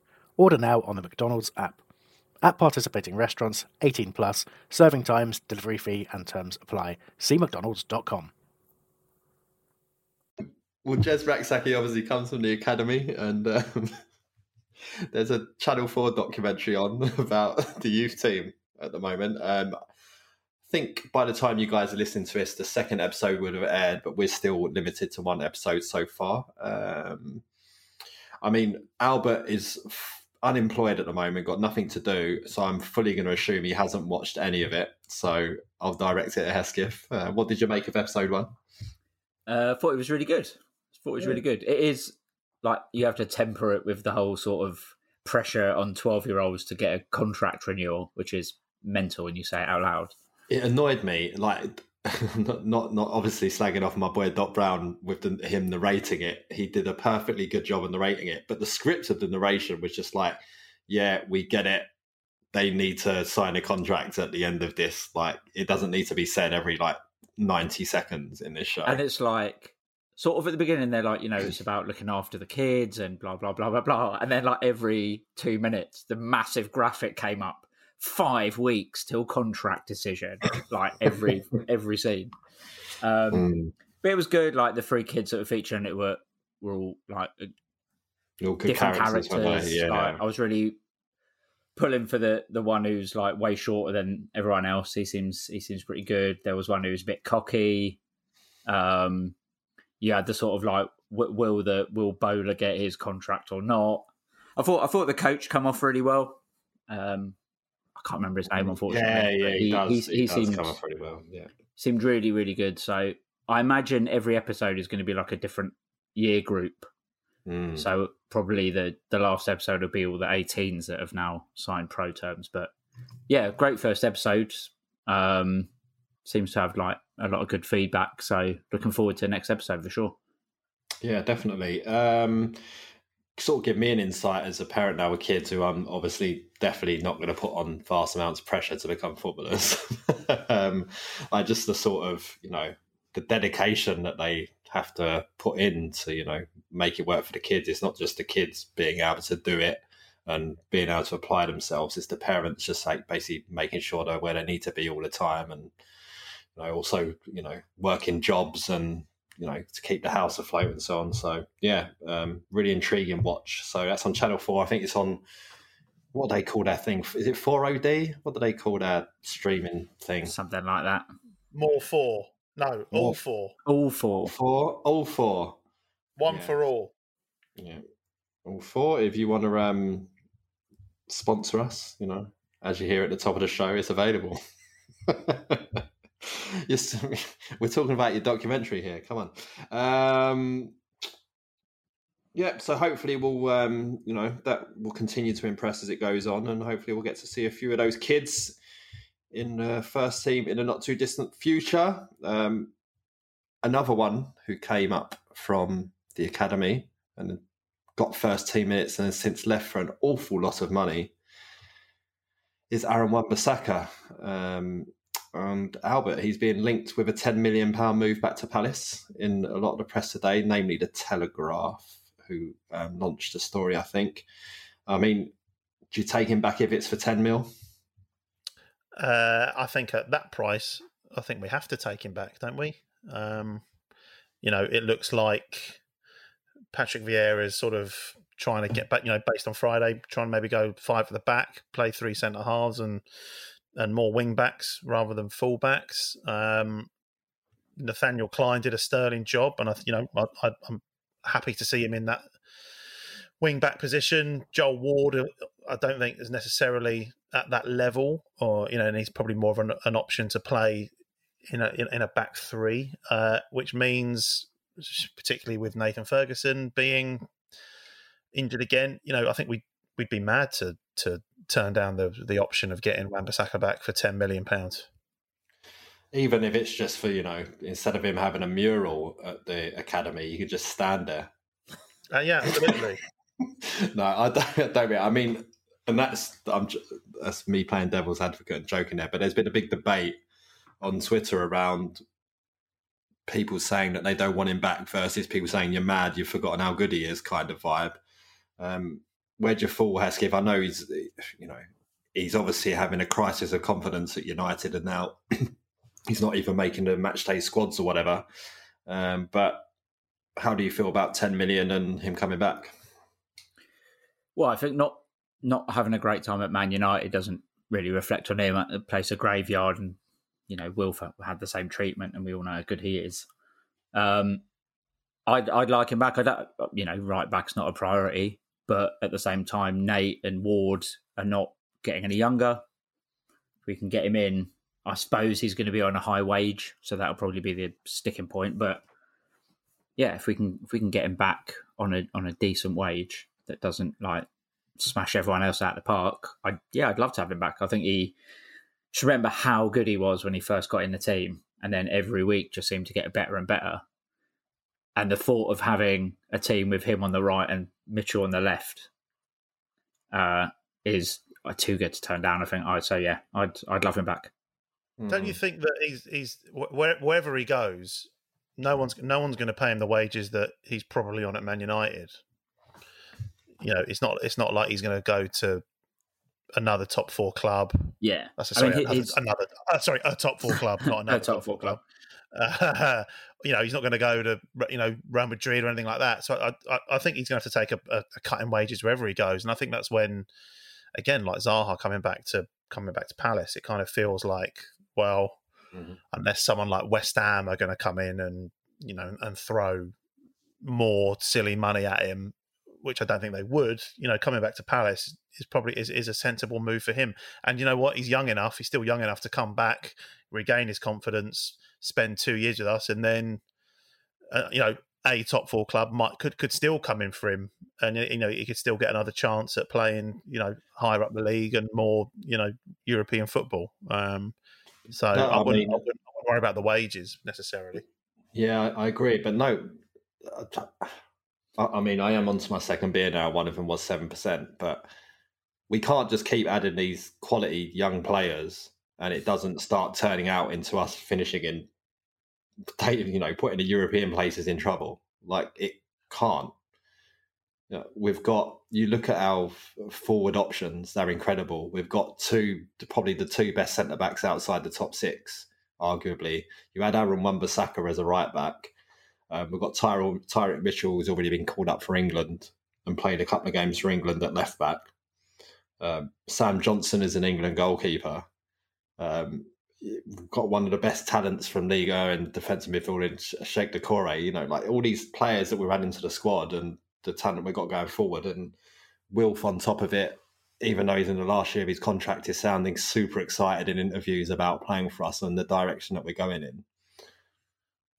Order now on the McDonald's app. At participating restaurants, 18 plus, serving times, delivery fee, and terms apply. See McDonald's.com. well, Jez Rak-Sakyi obviously comes from the academy, and um, there's a Channel 4 documentary on about the youth team at the moment. Um, I think by the time you guys are listening to this, the second episode would have aired, but we're still limited to one episode so far. Um, I mean, Albert is f- unemployed at the moment, got nothing to do, so I'm fully going to assume he hasn't watched any of it. So I'll direct it at Hesketh. Uh, what did you make of episode one? Uh, thought it was really good. Thought it was really good. It is like you have to temper it with the whole sort of pressure on twelve year olds to get a contract renewal, which is mental when you say it out loud. it annoyed me like not, not not obviously slagging off my boy Doc Brown with the, him narrating it. He did a perfectly good job of narrating it, but the script of the narration was just like, "Yeah, we get it. They need to sign a contract at the end of this. Like, it doesn't need to be said every like ninety seconds in this show." And it's like sort of at the beginning they're like, you know, it's about looking after the kids and blah blah blah blah blah. And then like every two minutes the massive graphic came up five weeks till contract decision, like every every scene. Um, Mm. But it was good. Like the three kids that were featuring it were were all like All good different characters, characters. Yeah. Like, I was really pulling for the the one who's like way shorter than everyone else. He seems he seems pretty good. There was one who was a bit cocky. Um, you had the sort of like w- will the will Bowler get his contract or not? I thought I thought the coach come off really well. Um, I can't remember his name unfortunately. yeah, yeah, but he, does. he's- He, does seemed come off pretty well. Yeah. seemed really really good. So I imagine every episode is going to be like a different year group. Mm. So probably the the last episode will be all the 18s that have now signed pro terms. But yeah, great first episode. Um, seems to have like a lot of good feedback. So looking forward to the next episode for sure. Yeah, definitely. Um, sort of give me an insight as a parent now with kids who I'm obviously definitely not going to put on vast amounts of pressure to become footballers. um, like just the sort of you know the dedication that they have to put in to you know make it work for the kids. It's not just the kids being able to do it and being able to apply themselves. It's the parents just like basically making sure they're where they need to be all the time and you know also you know working jobs and you know to keep the house afloat and so on. So yeah, um, really intriguing watch. So that's on Channel Four. I think it's on. What do they call that thing? Is it 4OD? What do they call that streaming thing? Something like that. More four. No, all More- four. All four. Four, all four. One Yeah. for all. Yeah, all four. If you want to um, sponsor us, you know, as you hear at the top of the show, it's available. yes, we're talking about your documentary here. Come on. Um, yeah, so hopefully we'll, um, you know, that will continue to impress as it goes on, and hopefully we'll get to see a few of those kids in the first team in a not too distant future. Um, another one who came up from the academy and got first team minutes and has since left for an awful lot of money is Aaron Wan-Bissaka. Um, and Albert, he's being linked with a £10 million move back to Palace in a lot of the press today, namely the Telegraph, who um, launched the story, I think. I mean, do you take him back if it's for 10 mil? Uh, I think at that price, I think we have to take him back, don't we? Um, you know, it looks like Patrick Vieira is sort of trying to get back. You know, based on Friday, trying to maybe go five at the back, play three centre halves and and more wing backs rather than full backs. Um, Nathaniel Clyne did a sterling job, and I, you know, I, I'm happy to see him in that wing back position. Joel Ward, uh, I don't think is necessarily at that level, or you know, and he's probably more of an, an option to play in a in, in a back three, uh, which means particularly with Nathan Ferguson being injured again, you know, I think we we'd be mad to to turn down the the option of getting Wan-Bissaka back for ten million pounds. Even if it's just for, you know, instead of him having a mural at the academy, you could just stand there. Uh, yeah, absolutely. no, I don't, I don't mean. I mean, and that's I'm that's me playing devil's advocate and joking there. But there's been a big debate on Twitter around people saying that they don't want him back versus people saying you're mad, you've forgotten how good he is, kind of vibe. Um, where'd you fall, Hesketh? I know he's, you know, he's obviously having a crisis of confidence at United, and now he's not even making the match day squads or whatever. Um, but how do you feel about 10 million and him coming back? Well, I think not not having a great time at Man United doesn't really reflect on him at a place of graveyard, and you know Wilf had the same treatment, and we all know how good he is. Um, I'd I'd like him back. I don't, you know, right back's not a priority, but at the same time, Nate and Ward are not getting any younger. If we can get him in, I suppose he's going to be on a high wage, so that'll probably be the sticking point. But yeah, if we can if we can get him back on a on a decent wage that doesn't like smash everyone else out of the park, I yeah, I'd love to have him back. I think he just remember how good he was when he first got in the team, and then every week just seemed to get better and better. And the thought of having a team with him on the right and Mitchell on the left uh, is uh, too good to turn down. I think. I'd say yeah, I'd I'd love him back. Don't you think that he's he's where, wherever he goes, no one's no one's going to pay him the wages that he's probably on at Man United. You know, it's not it's not like he's going to go to another top four club. Yeah, That's a, I sorry, mean, another, another uh, sorry, a top four club, not another top top four four club. Uh, you know, he's not going to go to you know Real Madrid or anything like that. So I, I, I think he's going to have to take a, a, a cut in wages wherever he goes, and I think that's when, again, like Zaha coming back to coming back to Palace, it kind of feels like well, Mhm. unless someone like West Ham are going to come in and you know and throw more silly money at him, which I don't think they would. You know, coming back to Palace is probably is, is a sensible move for him. And you know what? He's young enough. He's still young enough to come back, regain his confidence, spend two years with us, and then uh, you know a top four club might could could still come in for him, and you know he could still get another chance at playing you know higher up the league and more you know European football. Um, so No, I, I wouldn't, mean- I, wouldn't, I wouldn't worry about the wages necessarily. Yeah, I, agree, but no. I, I mean, I am onto my second beer now. One of them was seven percent, but we can't just keep adding these quality young players, and it doesn't start turning out into us finishing in, you know, putting the European places in trouble. Like it can't. You know, we've got. You look at our forward options; they're incredible. We've got two, probably the two best centre backs outside the top six, arguably. You had Aaron Wan-Bissaka as a right back. Um, we've got Tyrick, Mitchell, who's already been called up for England and played a couple of games for England at left back. Um, Sam Johnstone is an England goalkeeper. Um, got one of the best talents from Liga and defensive midfield in Sh- Cheick Doucouré. You know, like all these players that we've had into the squad and the talent we've got going forward. And Wilf on top of it, even though he's in the last year of his contract, is sounding super excited in interviews about playing for us and the direction that we're going in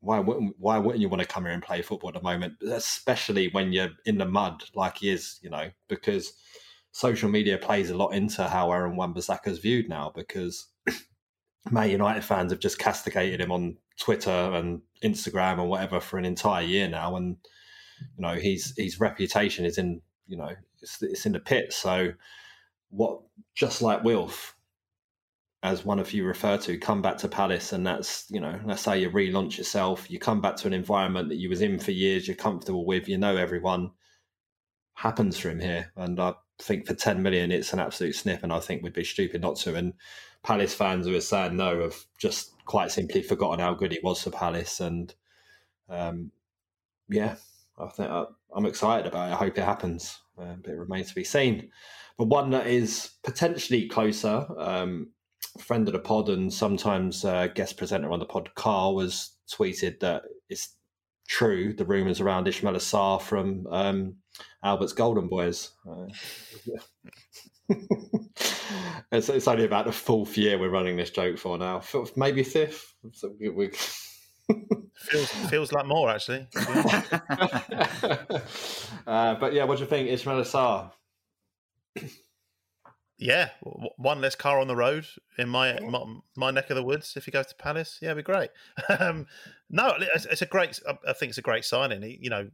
why wouldn't why wouldn't you want to come here and play football at the moment? Especially when you're in the mud like he is, you know, because social media plays a lot into how Aaron Wan-Bissaka is viewed now. Because Man United fans have just castigated him on Twitter and Instagram and whatever for an entire year now, and you know his his reputation is in you know it's, it's in the pit. So what? Just like Wilf, as one of you refer to, come back to Palace, and that's you know that's how you relaunch yourself. You come back to an environment that you was in for years, you're comfortable with, you know everyone. Happens for him here, and I think for ten million, it's an absolute snip, and I think we'd be stupid not to. And Palace fans who are saying no have just quite simply forgotten how good he was for Palace, and um, yeah, I think I, I'm excited about it. I hope it happens, uh, but it remains to be seen. But one that is potentially closer. Um, friend of the pod and sometimes uh, guest presenter on the pod, Carl, was tweeted that it's true the rumours around Ismaila Sarr from um, Albert's Golden Boys. Uh, it's, it's only about the fourth year we're running this joke for now, F- maybe fifth. So we, we... Feels feels like more actually. uh, but yeah, what do you think, Ismaila Sarr? Yeah, one less car on the road in my my, my neck of the woods. If he goes to Palace, yeah, it'd be great. Um, no, it's, it's a great. I- I think it's a great signing. He, you know,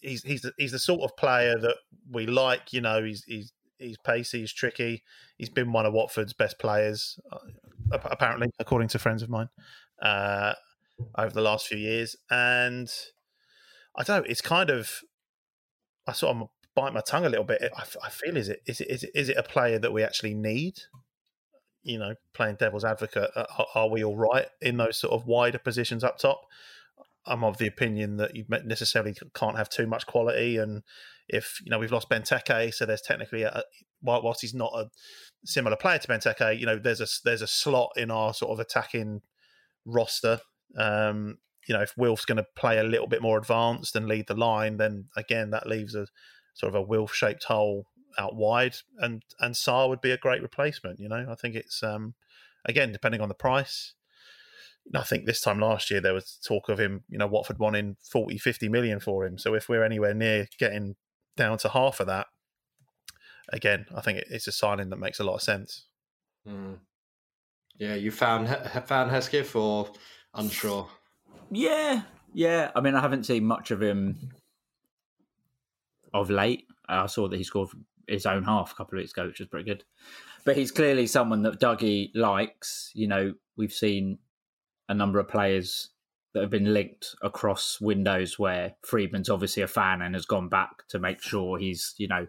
he's he's the, he's the sort of player that we like. You know, he's he's he's pacey, he's tricky. He's been one of Watford's best players, uh, apparently, according to friends of mine, uh, over the last few years. And I don't know. It's kind of I sort of bite my tongue a little bit. I feel is it is it is it is it a player that we actually need? You know, playing devil's advocate, uh, are, are we all right in those sort of wider positions up top? I'm of the opinion that you necessarily can't have too much quality, and if you know we've lost Benteke, so there's technically a whilst he's not a similar player to Benteke, you know there's a there's a slot in our sort of attacking roster. Um, you know, if Wilf's going to play a little bit more advanced and lead the line, then again that leaves a sort of a Wilf shaped hole out wide, and and Sarr would be a great replacement. You know, I think it's um, again depending on the price. I think this time last year there was talk of him, you know, Watford wanting 40, 50 million for him. So if we're anywhere near getting down to half of that, again, I think it's a signing that makes a lot of sense. Hmm. Yeah, you found found Hesketh or unsure? Yeah, yeah. I mean, I haven't seen much of him of late. I saw that he scored his own half a couple of weeks ago, which was pretty good. But he's clearly someone that Dougie likes. You know, we've seen a number of players that have been linked across windows where Freedman's obviously a fan and has gone back to make sure he's, you know,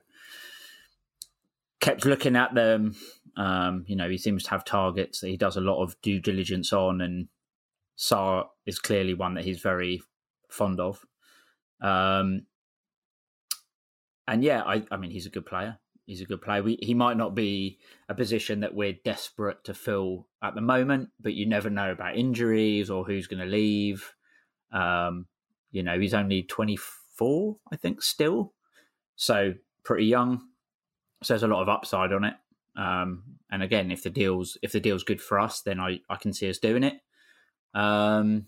kept looking at them. Um, you know, he seems to have targets that he does a lot of due diligence on, and Sarr is clearly one that he's very fond of. Um, and yeah, I, I mean, he's a good player. He's a good player. We, he might not be a position that we're desperate to fill at the moment, but you never know about injuries or who's going to leave. Um, you know, he's only 24, I think, still. So pretty young. So there's a lot of upside on it. Um, and again, if the deal's if the deal's good for us, then I, I can see us doing it. Um,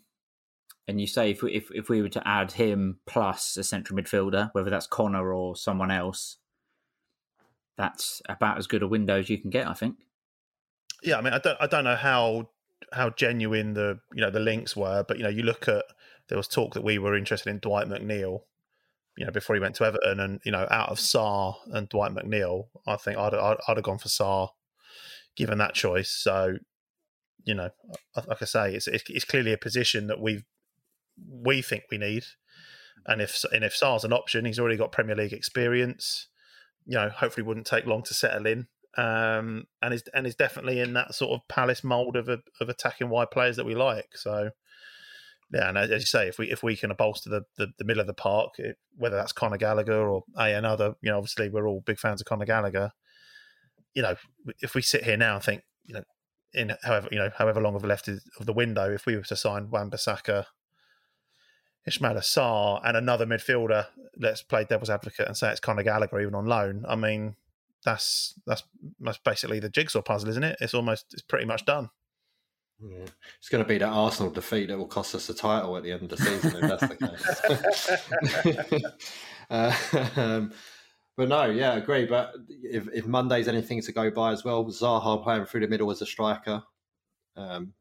and you say if we, if if we were to add him plus a central midfielder, whether that's Connor or someone else, that's about as good a window as you can get, I think. Yeah, I mean, I don't I don't know how how genuine the you know the links were, but you know, you look at there was talk that we were interested in Dwight McNeil, you know, before he went to Everton, and you know, out of mm. Sarr and Dwight McNeil, I think I'd I'd, I'd have gone for Sarr, given that choice. So, you know, like I say, it's it's clearly a position that we we think we need, and if and if Sarr's an option, he's already got Premier League experience. You know, hopefully, wouldn't take long to settle in. Um, and is and is definitely in that sort of Palace mold of a, of attacking wide players that we like. So, yeah, and as you say, if we if we can bolster the, the, the middle of the park, it, whether that's Conor Gallagher or a another, you know, obviously we're all big fans of Conor Gallagher. You know, if we sit here now and think, you know, in however you know however long of left of the window, if we were to sign Wan-Bissaka, Ismaila Sarr, and another midfielder, let's play devil's advocate and say it's Conor Gallagher even on loan. I mean, that's that's that's basically the jigsaw puzzle, isn't it? It's almost it's pretty much done. Yeah. It's going to be that Arsenal defeat that will cost us the title at the end of the season if that's the case. uh, um, but no, yeah, I agree. But if, if Monday's anything to go by as well, Zaha playing through the middle as a striker, um,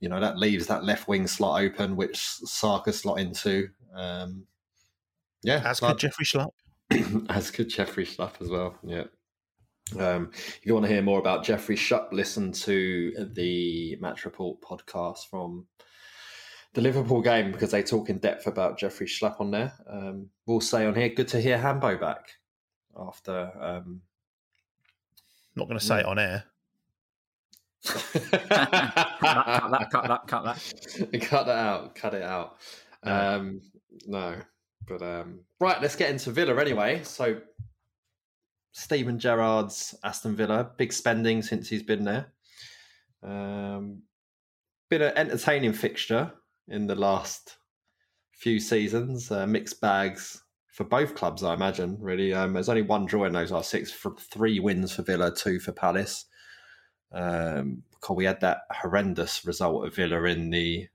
you know, that leaves that left wing slot open, which Saka slot into. Um, yeah, as could Jeffrey Schlupp. as could Jeffrey Schlupp as well. Yeah. Um, if you want to hear more about Jeffrey Schlupp, listen to the Match Report podcast from the Liverpool game because they talk in depth about Jeffrey Schlupp on there. Um, we'll say on here, good to hear Hambo back after. Um, Not going to say it on air. cut, that, cut that, cut that, cut that out, cut it out. Um, no, but um, right, let's get into Villa anyway. So Steven Gerrard's Aston Villa, big spending since he's been there. Um, been an entertaining fixture in the last few seasons. Uh, mixed bags for both clubs, I imagine. Really, um, there's only one draw in those last six. For three wins for Villa, two for Palace. Um, we had that horrendous result of Villa in the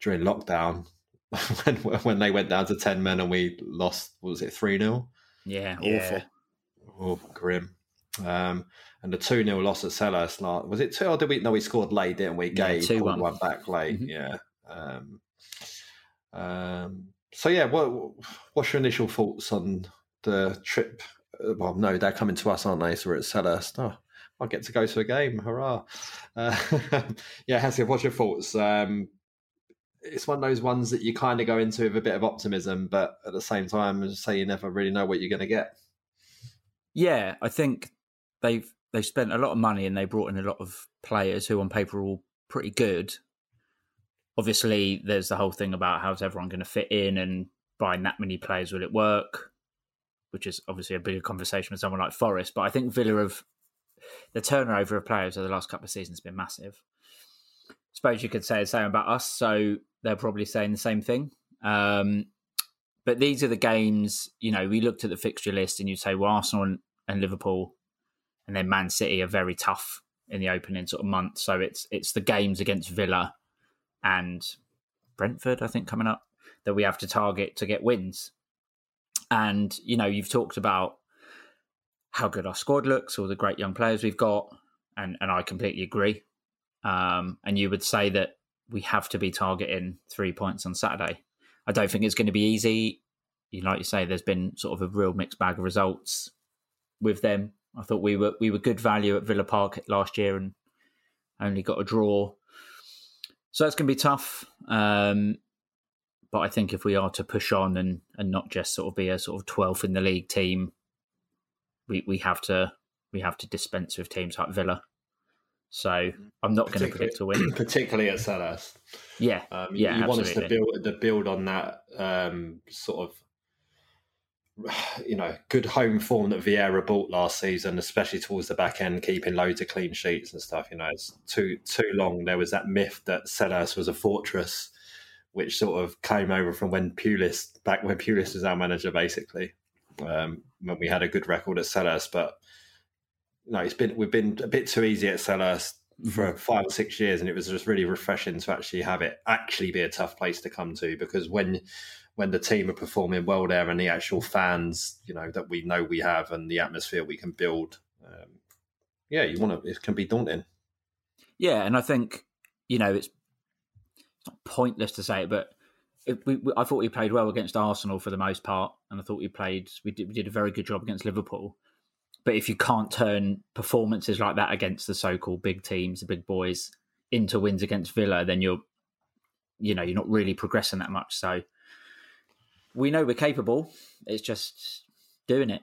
during lockdown when when they went down to ten men and we lost. was it three 0 Yeah, yeah, awful. Oh, grim. Um, and the 2 0 loss at Selhurst, like, was it two or did we? No, we scored late, didn't we? Gay yeah, one. one back late. Mm-hmm. Yeah. Um, um, so, yeah, what, what's your initial thoughts on the trip? Uh, well, no, they're coming to us, aren't they? So we're at Selhurst. Oh, I get to go to a game. Hurrah. Uh, yeah, Hesketh, what's your thoughts? Um, it's one of those ones that you kind of go into with a bit of optimism, but at the same time, say you never really know what you're going to get. Yeah, I think they've they've spent a lot of money and they brought in a lot of players who on paper are all pretty good. Obviously, there's the whole thing about how's everyone going to fit in and buying that many players will it work, which is obviously a bigger conversation with someone like Forest. But I think Villa have the turnover of players over the last couple of seasons has been massive. I suppose you could say the same about us, so they're probably saying the same thing. Um, but these are the games, you know, we looked at the fixture list and you'd say, well, Arsenal and, Liverpool and then Man City are very tough in the opening sort of month. So it's it's the games against Villa and Brentford, I think, coming up that we have to target to get wins. And, you know, you've talked about how good our squad looks, all the great young players we've got, and, and I completely agree. Um, and you would say that we have to be targeting three points on Saturday. I don't think it's going to be easy. You know, like you say, there's been sort of a real mixed bag of results with them. I thought we were we were good value at Villa Park last year and only got a draw. So it's going to be tough. Um, but I think if we are to push on and, and not just sort of be a sort of 12th in the league team, we, we have to we have to dispense with teams like Villa. So I'm not going to predict a win. particularly at Selhurst. Yeah, Um, yeah, you want us to build to build on that um, sort of, you know, good home form that Vieira bought last season, especially towards the back end, keeping loads of clean sheets and stuff. You know, it's too too long. There was that myth that Selhurst was a fortress, which sort of came over from when Pulis back when Pulis was our manager, basically, um, when we had a good record at Selhurst. But no, it's been we've been a bit too easy at Selhurst for five or six years, and it was just really refreshing to actually have it actually be a tough place to come to because when when the team are performing well there and the actual fans, you know, that we know we have and the atmosphere we can build, um, yeah, you want to. It can be daunting. Yeah, and I think you know it's not pointless to say it, but it, we, we, I thought we played well against Arsenal for the most part, and I thought we played we did we did a very good job against Liverpool. But if you can't turn performances like that against the so-called big teams, the big boys, into wins against Villa, then you're you know you're not really progressing that much. So we know we're capable. It's just doing it.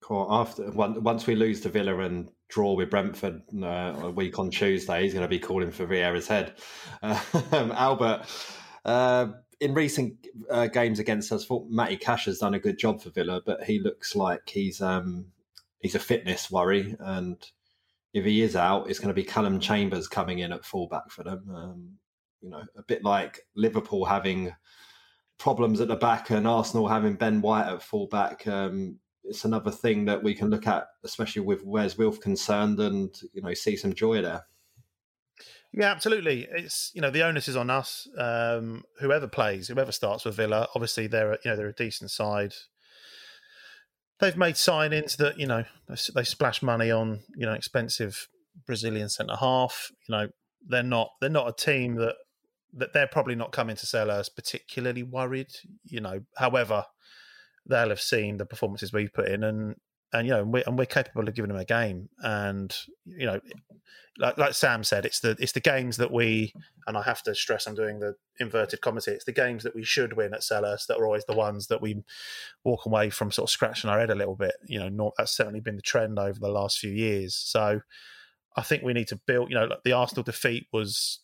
Cool. After once we lose to Villa and draw with Brentford uh, a week on Tuesday, he's going to be calling for Vieira's head. Um, Albert, uh, in recent uh, games against us, I thought Matty Cash has done a good job for Villa, but he looks like he's um, he's a fitness worry, and if he is out, it's going to be Callum Chambers coming in at fullback for them. Um, you know, a bit like Liverpool having problems at the back and Arsenal having Ben White at fullback. Um, it's another thing that we can look at, especially with Wes Wilf concerned, and you know, see some joy there. Yeah, absolutely. It's you know the onus is on us. Um, whoever plays, whoever starts with Villa, obviously they're you know they're a decent side. They've made signings that you know they they splash money on you know expensive Brazilian centre half. You know they're not they're not a team that that they're probably not coming to sell us particularly worried. You know, however, they'll have seen the performances we've put in and. And you know, and we're, and we're capable of giving them a game. And you know, like like Sam said, it's the it's the games that we and I have to stress I'm doing the inverted commas. It's the games that we should win at Selhurst that are always the ones that we walk away from sort of scratching our head a little bit. You know, not, that's certainly been the trend over the last few years. So I think we need to build. You know, like the Arsenal defeat was,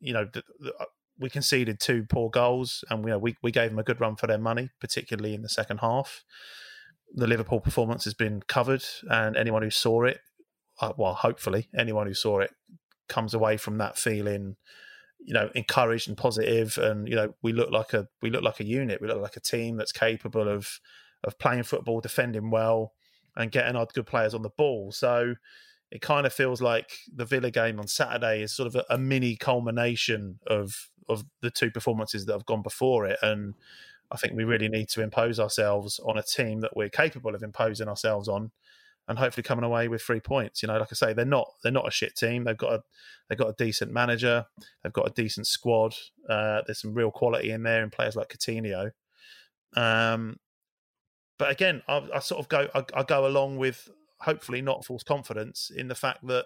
you know, the, the, we conceded two poor goals, and you know we we gave them a good run for their money, particularly in the second half. The Liverpool performance has been covered, and anyone who saw it uh, well, hopefully, anyone who saw it comes away from that feeling, you know, encouraged and positive, and you know, we look like a we look like a unit. We look like a team that's capable of of playing football, defending well, and getting our good players on the ball. So it kind of feels like the Villa game on Saturday is sort of a, a mini culmination of of the two performances that have gone before it, and I think we really need to impose ourselves on a team that we're capable of imposing ourselves on and hopefully coming away with three points. You know, like I say, they're not they're not a shit team. They've got a they've got a decent manager. They've got a decent squad. Uh, there's some real quality in there in players like Coutinho. Um, but again, I, I sort of go I, I go along with hopefully not false confidence in the fact that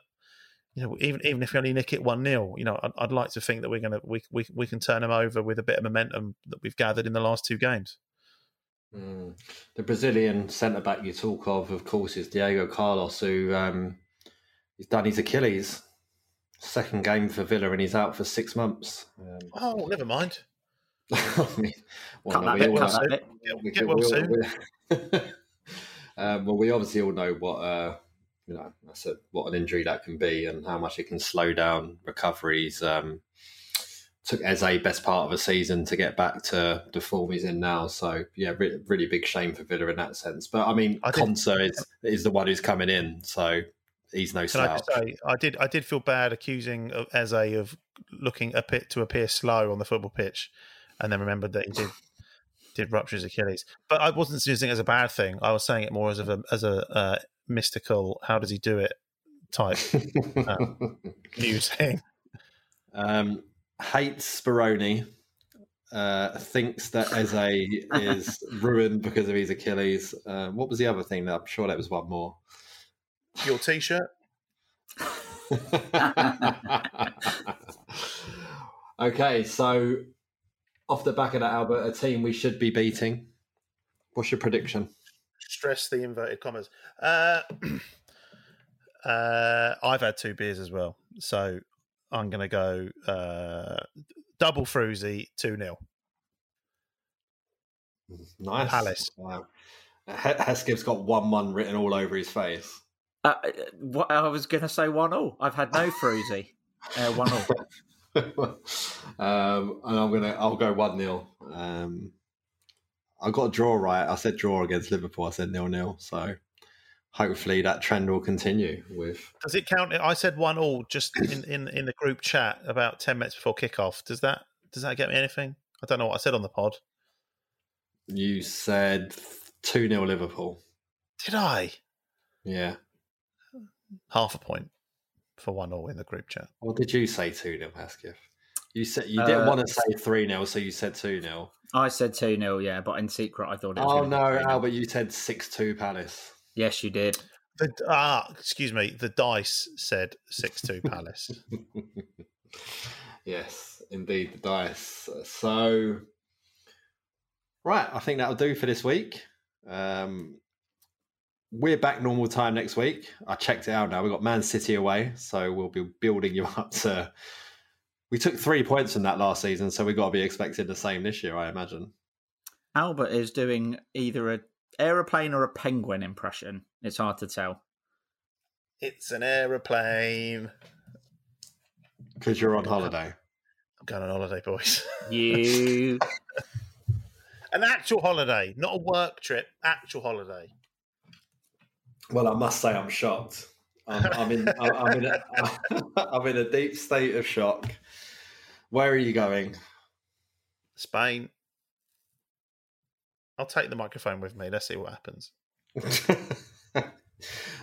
you know even even if we only nick it one 0 you know I'd, I'd like to think that we're gonna we, we we can turn them over with a bit of momentum that we've gathered in the last two games. Mm. The Brazilian centre back you talk of, of course, is Diego Carlos, who um, he's done his Achilles. Second game for Villa, and he's out for six months. Um, Oh, never mind. I mean, well, Cut no, that we bit, all cut that bit. Get, we get well we all- soon. we- um, well, we obviously all know what uh, you know. I said what an injury that can be, and how much it can slow down recoveries. Um, took Eze best part of a season to get back to the form he's in now. So yeah, re- really big shame for Villa in that sense. But I mean, I did- is is the one who's coming in, so he's no Can I just say, I did, I did feel bad accusing of Eze of looking a bit to appear slow on the football pitch, and then remembered that he did did rupture his Achilles. But I wasn't using it as a bad thing. I was saying it more as of a as a uh, mystical, how does he do it type um, musing. um, hates Speroni. Uh, thinks that Eze is ruined because of his Achilles. Uh, what was the other thing? I'm sure there was one more. Your T-shirt. okay, so off the back of that, Albert, a team we should be beating. What's your prediction? Stress the inverted commas. Uh, Uh, I've had two beers as well, so I'm going to go uh, double fruzy two 0 Nice. Palace. Wow. Hesketh's got 1 1 written all over his face. Uh, what I was going to say one all. I've had no fruzy. Uh, one all. um, and I'm gonna I'll go one 0 Um, I got a draw right. I said draw against Liverpool. I said nil nil. So hopefully that trend will continue. With Does it count? I said one all just in, in, in the group chat about ten minutes before kickoff. Does that does that get me anything? I don't know what I said on the pod. you said two 0 Liverpool. Did I? Yeah. Half a point for one all in the group chat. What did you say two 0 Hesketh? You said you didn't Uh, want to say three 0 so you said two 0 I said 2 0, yeah, but in secret I thought it was. Oh gonna be no, Albert, you said six two Palace. Yes, you did. The, ah, excuse me. The dice said six two Palace. yes, indeed, the dice. So, right, I think that'll do for this week. Um, we're back normal time next week. I checked it out now. We've got Man City away, so we'll be building you up to. We took three points from that last season, so we've got to be expecting the same this year, I imagine. Albert is doing either a aeroplane or a penguin impression. It's hard to tell. it's an aeroplane. Because you're on holiday. I'm going on holiday, boys. You. An actual holiday, not a work trip. Actual holiday. Well, I must say, I'm shocked. I'm, I'm in. I'm, in. A, I'm in a deep state of shock. Where are you going? Spain. I'll take the microphone with me. Let's see what happens.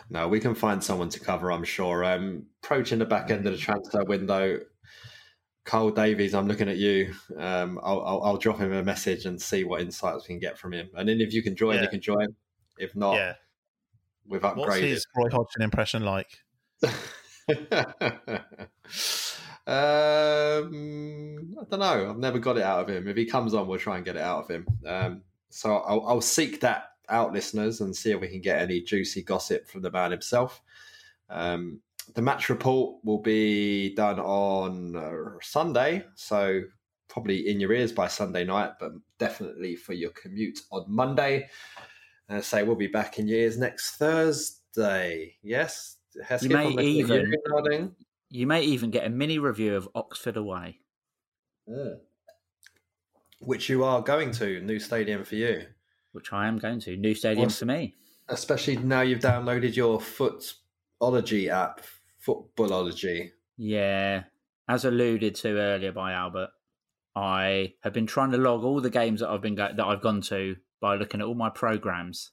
no, we can find someone to cover. I'm sure. Um, approaching the back end of the transfer window, Carl Davies. I'm looking at you. Um, I'll, I'll, I'll drop him a message and see what insights we can get from him. And then if you can join, Yeah. you can join. If not, yeah. We've What's his Roy Hodgson impression like? um, I don't know. I've never got it out of him. If he comes on, we'll try and get it out of him. Um, so I'll, I'll seek that out, listeners, and see if we can get any juicy gossip from the man himself. Um, the match report will be done on uh, Sunday, so probably in your ears by Sunday night, but definitely for your commute on Monday. And say we'll be back in years next Thursday. Yes, you may I'm looking at you, even- nodding. You may even get a mini review of Oxford away. Mm. Which you are going to, new stadium for you. Which I am going to. New stadium What's- for me. Especially now you've downloaded your Footology app, Footballology. Yeah. As alluded to earlier by Albert, I have been trying to log all the games that I've been go- that I've gone to by looking at all my programs,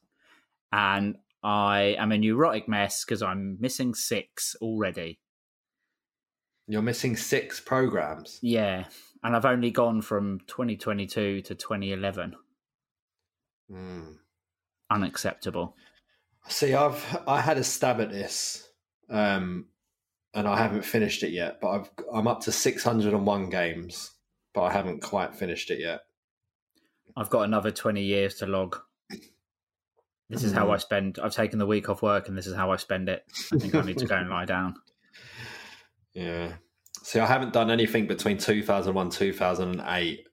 and I am a neurotic mess because I'm missing six already. You're missing six programs. Yeah, and I've only gone from 2022 to 2011. Mm. Unacceptable. See, I've I had a stab at this, um, and I haven't finished it yet. But I've I'm up to 601 games, but I haven't quite finished it yet. I've got another 20 years to log. This is how hmm. I spend. I've taken the week off work, and this is how I spend it. I think I need to go and lie down. Yeah. See, I haven't done anything between 2001 2008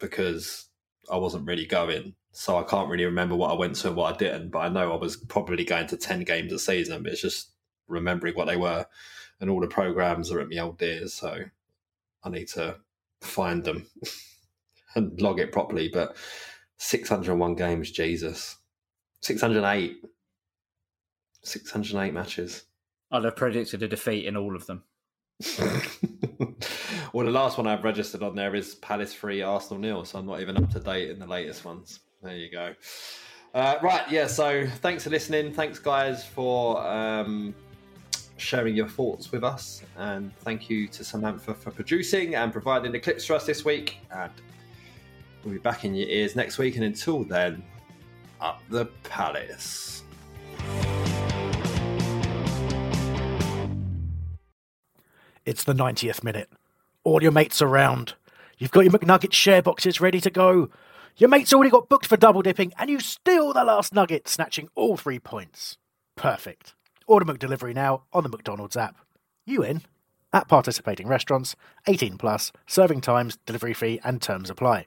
because I wasn't really going. So I can't really remember what I went to and what I didn't. But I know I was probably going to 10 games a season, but it's just remembering what they were. And all the programs are at my old ears. So I need to find them and log it properly. But 601 games, Jesus. 608. 608 matches. I'd have predicted a defeat in all of them. well, the last one I've registered on there is Palace 3, Arsenal nil, so I'm not even up to date in the latest ones. There you go. Uh, right, yeah, so thanks for listening. Thanks, guys, for um, sharing your thoughts with us. And thank you to Samantha for producing and providing the clips for us this week. And we'll be back in your ears next week. And until then, up the Palace. It's the 90th minute. All your mates around. You've got your McNugget share boxes ready to go. Your mate's already got booked for double dipping, and you steal the last nugget, snatching all three points. Perfect. Order McDelivery now on the McDonald's app. You in? At participating restaurants, 18 plus, serving times, delivery fee, and terms apply.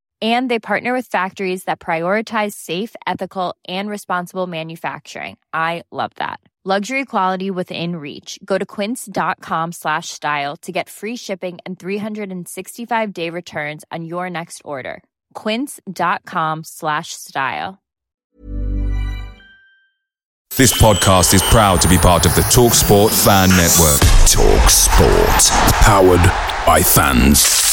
And they partner with factories that prioritize safe, ethical, and responsible manufacturing. I love that. Luxury quality within reach. Go to quince.com slash style to get free shipping and 365 day returns on your next order. Quince.com slash style. This podcast is proud to be part of the TalkSport Fan Network. Talk Sport. Powered by fans.